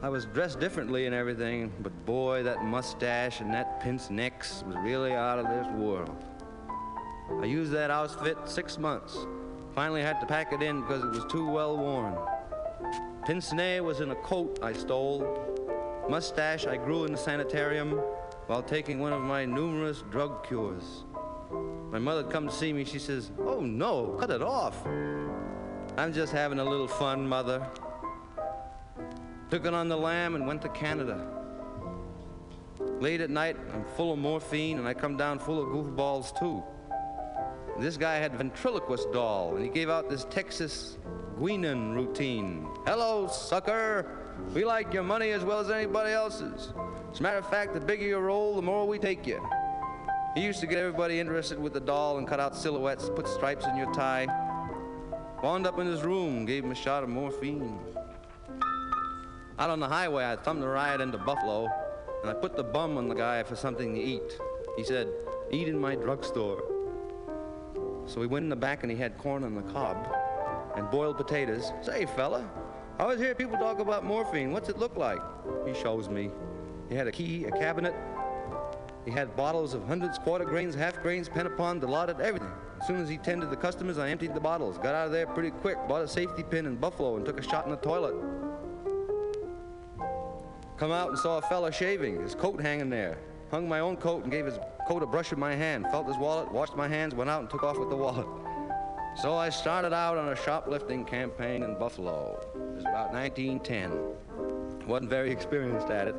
I was dressed differently and everything, but boy, that mustache and that pince nez was really out of this world. I used that outfit six months. Finally had to pack it in because it was too well worn. Pince nez was in a coat I stole. Mustache I grew in the sanitarium while taking one of my numerous drug cures. My mother come to see me. She says, "Oh no, cut it off." I'm just having a little fun, mother. Took it on the lam and went to Canada. Late at night, I'm full of morphine, and I come down full of goofballs too. This guy had ventriloquist doll, and he gave out this Texas Guinan routine. Hello, sucker. We like your money as well as anybody else's. As a matter of fact, the bigger your roll, the more we take you. He used to get everybody interested with the doll and cut out silhouettes, put stripes in your tie. Wound up in his room, gave him a shot of morphine. Out on the highway, I thumbed a ride into Buffalo, and I put the bum on the guy for something to eat. He said, Eat in my drugstore. So we went in the back and he had corn on the cob and boiled potatoes. Say, fella, I always hear people talk about morphine. What's it look like? He shows me. He had a key, a cabinet. He had bottles of hundreds, quarter grains, half grains, Pantopon, Dilaudid, everything. As soon as he tended the customers, I emptied the bottles. Got out of there pretty quick, bought a safety pin in Buffalo, and took a shot in the toilet. Come out and saw a fella shaving, his coat hanging there. Hung my own coat and gave his coat a brush with my hand. Felt his wallet, washed my hands, went out and took off with the wallet. So I started out on a shoplifting campaign in Buffalo. It was about 1910. Wasn't very experienced at it.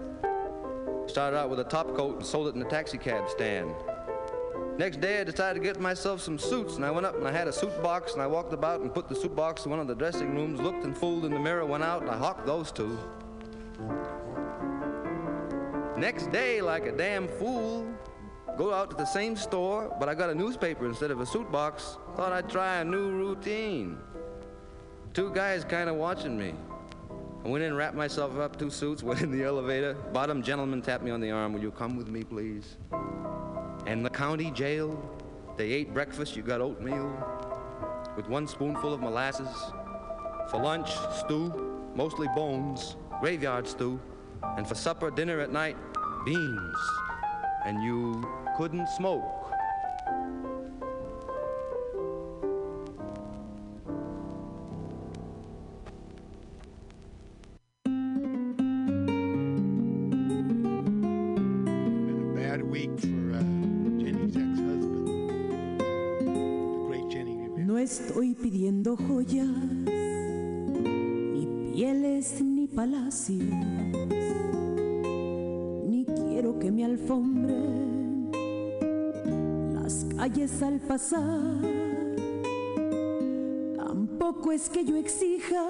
Started out with a top coat and sold it in a taxicab stand. Next day, I decided to get myself some suits, and I went up and I had a suit box, and I walked about and put the suit box in one of the dressing rooms, looked and fooled in the mirror, went out, and I hawked those two. Next day, like a damn fool, go out to the same store, but I got a newspaper instead of a suit box. Thought I'd try a new routine. Two guys kind of watching me. I went in, wrapped myself up, two suits, went in the elevator. Bottom gentleman tapped me on the arm. Will you come with me, please? And the county jail, they ate breakfast, you got oatmeal with one spoonful of molasses. For lunch, stew, mostly bones, graveyard stew. And for supper, dinner at night, beans. And you couldn't smoke. Been a bad week for uh, Jenni's ex-husband, the great Jenni Rivera. No estoy pidiendo joyas, ni pieles, ni palacios, ni quiero que me alfombren las calles al pasar. Tampoco es que yo exija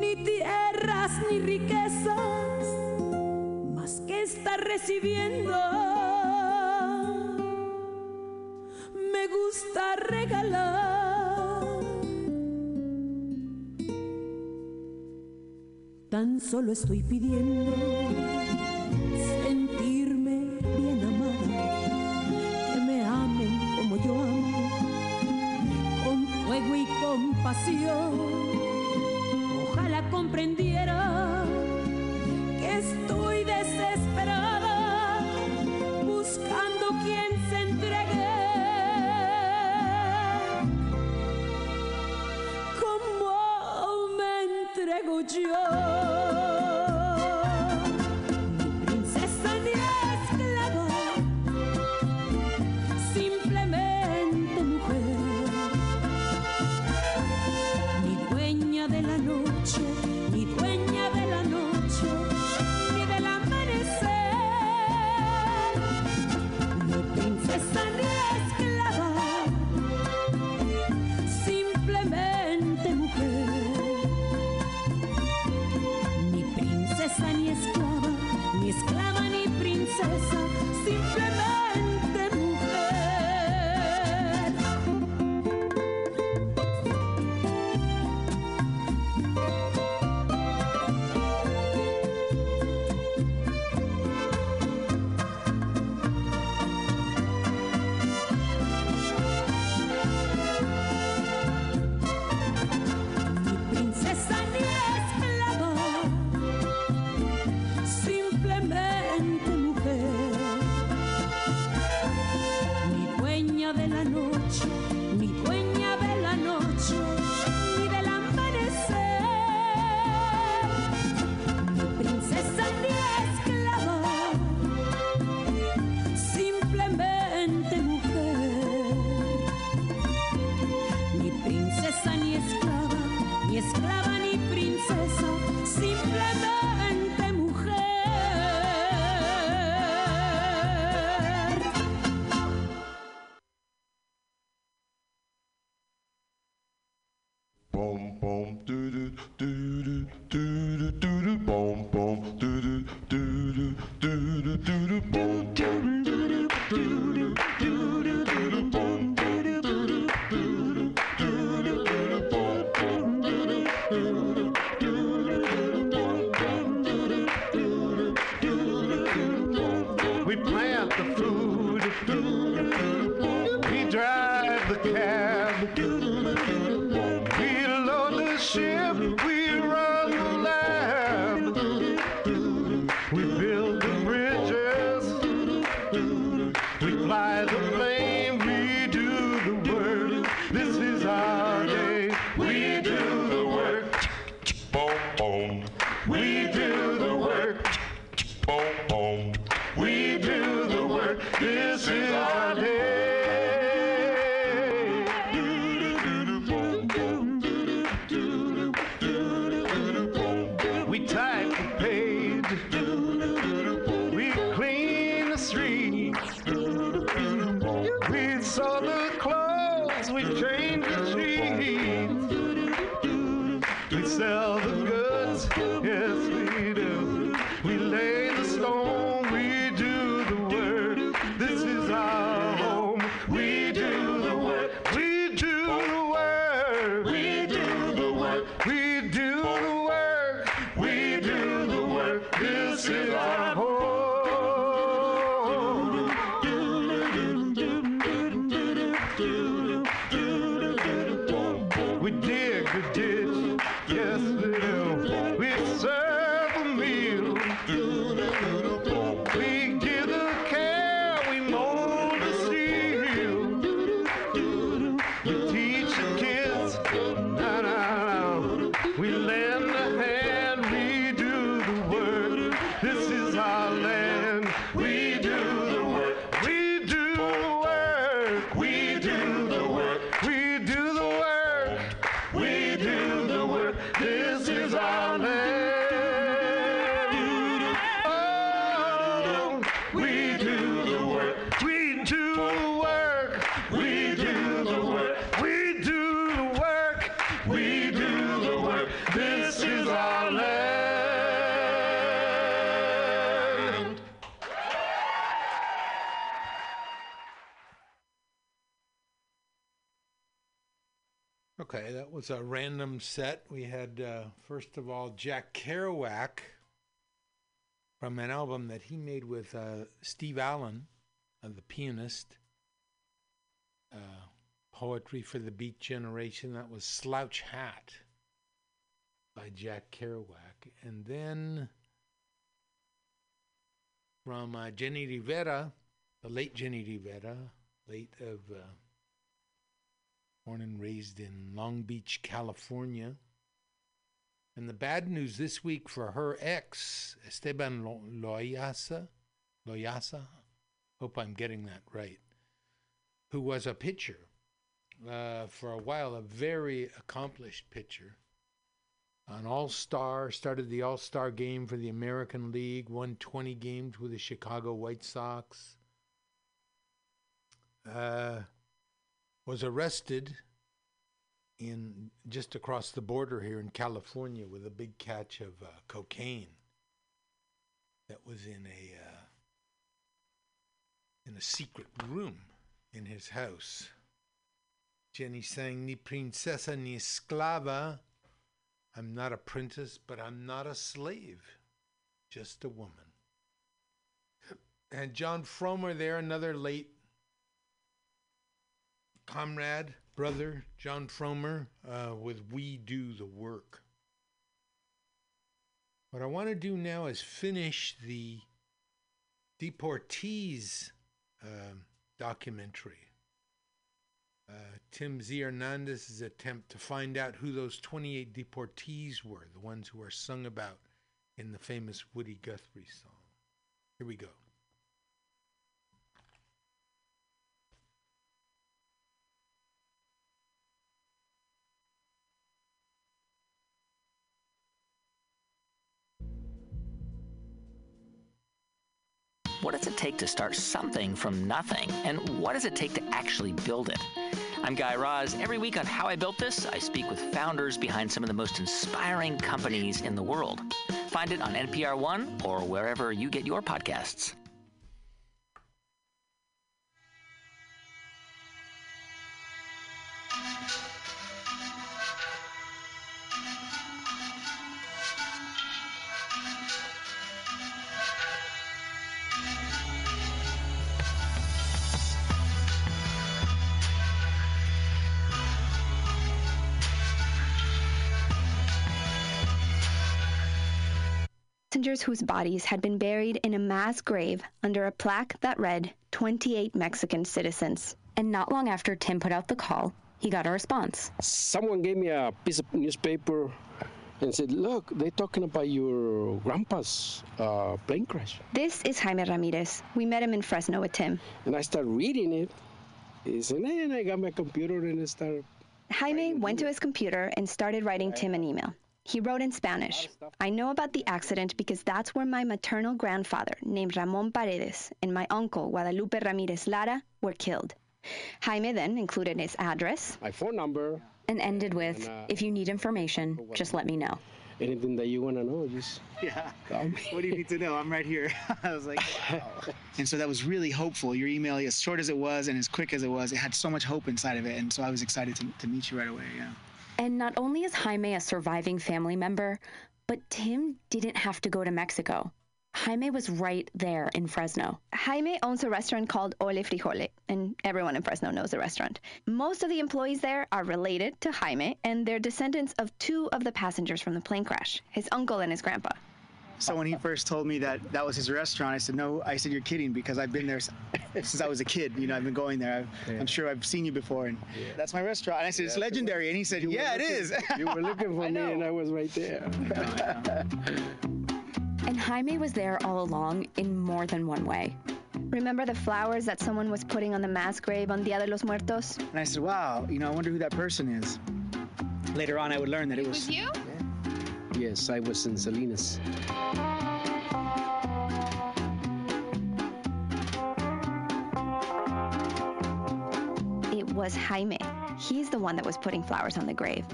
ni tierras ni riquezas, más que estar recibiendo. Me gusta regalar. Tan solo estoy pidiendo espacio. Was a random set. We had, uh, first of all, Jack Kerouac from an album that he made with uh, Steve Allen, uh, the pianist. Uh, Poetry for the Beat Generation. That was Slouch Hat by Jack Kerouac. And then from uh, Jenni Rivera, the late Jenni Rivera, late of. Born and raised in Long Beach, California. And the bad news this week for her ex, Esteban Lo- Loaiza, Loaiza, hope I'm getting that right, who was a pitcher uh, for a while, a very accomplished pitcher. An all star, started the all star game for the American League, won 20 games with the Chicago White Sox. Uh, was arrested in just across the border here in California with a big catch of uh, cocaine that was in a uh, in a secret room in his house. Jenni sang "Ni princesa ni esclava." I'm not a princess, but I'm not a slave, just a woman. And Jon Fromer there, another late comrade, brother, Jon Fromer, uh, with We Do the Work. What I want to do now is finish the Deportees um documentary. Uh, Tim Z. Hernandez's attempt to find out who those 28 deportees were, the ones who are sung about in the famous Woody Guthrie song. Here we go. What does it take to start something from nothing? And what does it take to actually build it? I'm Guy Raz. Every week on How I Built This, I speak with founders behind some of the most inspiring companies in the world. Find it on NPR One or wherever you get your podcasts. Passengers whose bodies had been buried in a mass grave under a plaque that read 28 Mexican citizens. And not long after Tim put out the call, he got a response. Someone gave me a piece of newspaper and said, Look, they're talking about your grandpa's uh, plane crash. This is Jaime Ramirez. We met him in Fresno with Tim. And I started reading it. He said, And I got my computer and I started. Jaime went to his computer and started writing Tim an email. He wrote in Spanish I know about the accident because that's where my maternal grandfather, named Ramon Paredes, and my uncle, Guadalupe Ramirez Lara, were killed. Jaime then included his address, My phone number, And ended with, uh, if you need information, just let me know. anything that you want to know, just Yeah. call me. What do you need to know? I'm right here. I was like, wow. And so that was really hopeful. Your email, as short as it was and as quick as it was, it had so much hope inside of it. And so I was excited to, to meet you right away. Yeah. And not only is Jaime a surviving family member, but Tim didn't have to go to Mexico. Jaime was right there in Fresno. Jaime owns a restaurant called Ole Frijole, and everyone in Fresno knows the restaurant. Most of the employees there are related to Jaime, and they're descendants of two of the passengers from the plane crash his uncle and his grandpa. So when he first told me that that was his restaurant, I said, no, I said, you're kidding because I've been there since I was a kid. You know, I've been going there. I've, I'm sure I've seen you before. And that's my restaurant. And I said, it's legendary. And he said, yeah, it looking- is. you were looking for me and I was right there. And Jaime was there all along in more than one way. Remember the flowers that someone was putting on the mass grave on Dia de los Muertos? And I said, wow, you know, I wonder who that person is. Later on, I would learn that it was. you? Yes, I was in Salinas. It was Jaime. He's the one that was putting flowers on the grave.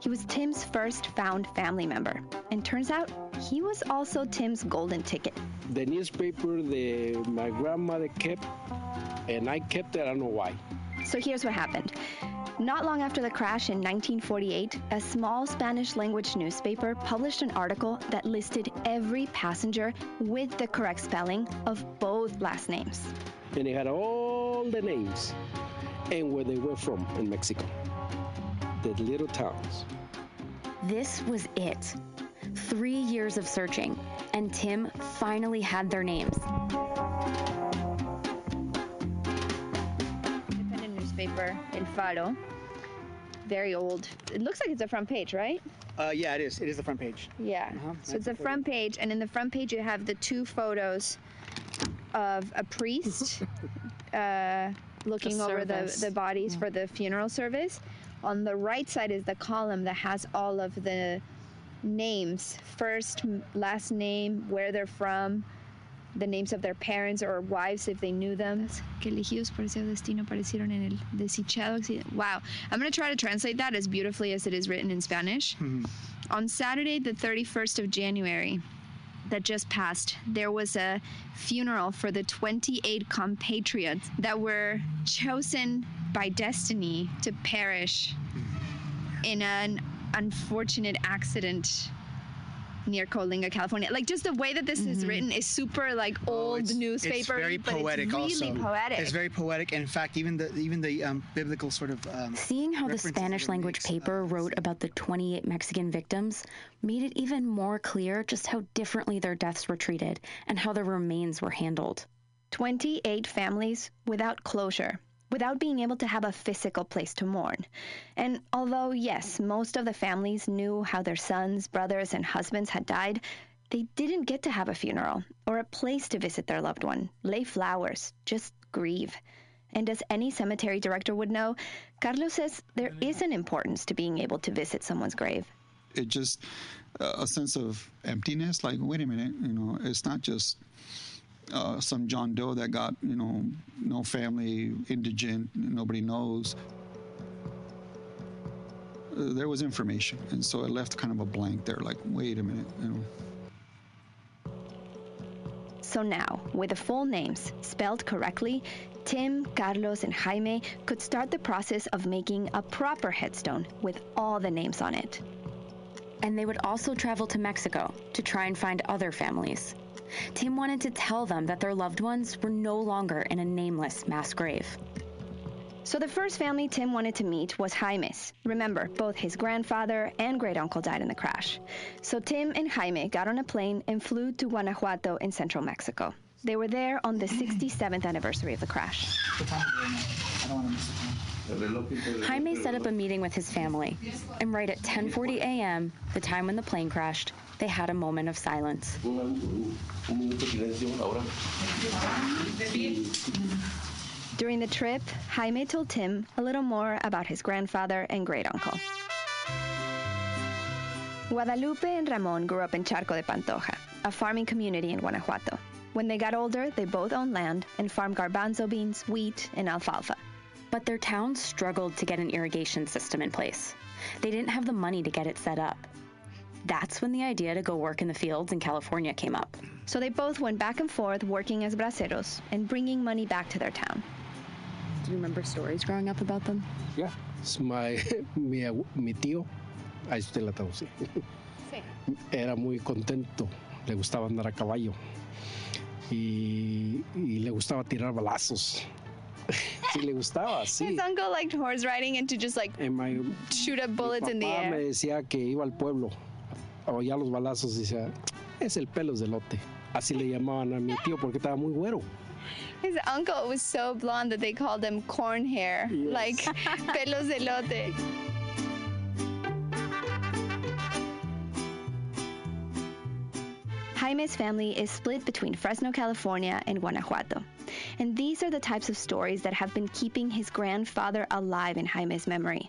He was Tim's first found family member. And turns out he was also Tim's golden ticket. The newspaper that my grandmother kept, and I kept it, I don't know why. So here's what happened. Not long after the crash in 1948, a small Spanish language newspaper published an article that listed every passenger with the correct spelling of both last names. And it had all the names and where they were from in Mexico. The little towns. This was it. Three years of searching, and Tim finally had their names. Newspaper, El Faro. Very old. It looks like it's a front page, right? Uh, yeah, it is. It is the front page. Yeah. Uh-huh, So it's a the front page, and in the front page you have the two photos of a priest uh, looking The over the, the bodies for the funeral service. On the right side is the column that has all of the names first, last name, where they're from, the names of their parents or wives if they knew them. Que elegidos por ese destino aparecieron en el desdichado accidente. Wow. I'm going to try to translate that as beautifully as it is written in Spanish. Mm-hmm. On Saturday, the 31st of January, that just passed, there was a funeral for the 28 compatriots that were chosen by destiny to perish mm-hmm. in an unfortunate accident near Coalinga, California. Like just the way that this is written is super like old newspaper. It's very but poetic it's really also. poetic. It's very poetic. In fact, even the even the um, biblical sort of um, Seeing how the Spanish language paper wrote about the 28 Mexican victims made it even more clear just how differently their deaths were treated and how their remains were handled. 28 families without closure, without being able to have a physical place to mourn. And although, yes, most of the families knew how their sons, brothers, and husbands had died, they didn't get to have a funeral or a place to visit their loved one, lay flowers, just grieve. And as any cemetery director would know, Carlos says there is an importance to being able to visit someone's grave. it just uh, a sense of emptiness. Like, wait a minute, you know, it's not just uh, some John Doe that got, you know, no family, indigent, nobody knows. Uh, there was information, and so it left kind of a blank there. Like, wait a minute, you know. So now, with the full names spelled correctly, Tim, Carlos, and Jaime could start the process of making a proper headstone with all the names on it. And they would also travel to Mexico to try and find other families. Tim wanted to tell them that their loved ones were no longer in a nameless mass grave. So the first family Tim wanted to meet was Jaime's. Remember, both his grandfather and great uncle died in the crash. So Tim and Jaime got on a plane and flew to Guanajuato in central Mexico. They were there on the 67th anniversary of the crash. Jaime set up a meeting with his family, and right at 10:40 a.m., the time when the plane crashed, they had a moment of silence. During the trip, Jaime told Tim a little more about his grandfather and great uncle. Guadalupe and Ramon grew up in Charco de Pantoja, a farming community in Guanajuato. When they got older, they both owned land and farmed garbanzo beans, wheat, and alfalfa. But their town struggled to get an irrigation system in place. They didn't have the money to get it set up. That's when the idea to go work in the fields in California came up. So they both went back and forth working as braceros and bringing money back to their town. Do you remember stories growing up about them? Yeah, it's my, mi, abu- mi tío, ahí usted la traducí. Era muy contento, le gustaba andar a caballo y, y le gustaba tirar balazos. sí, le gustaba, sí. His uncle liked horse riding and to just like En my- shoot up bullets in the papá me decía que iba al pueblo a oír los balazos y decía, es el pelos de lote. Así le llamaban a mi tío porque estaba muy güero. His uncle was so blonde that they called him corn hair, like pelos de lote. Jaime's family is split between Fresno, California, and Guanajuato. And these are the types of stories that have been keeping his grandfather alive in Jaime's memory.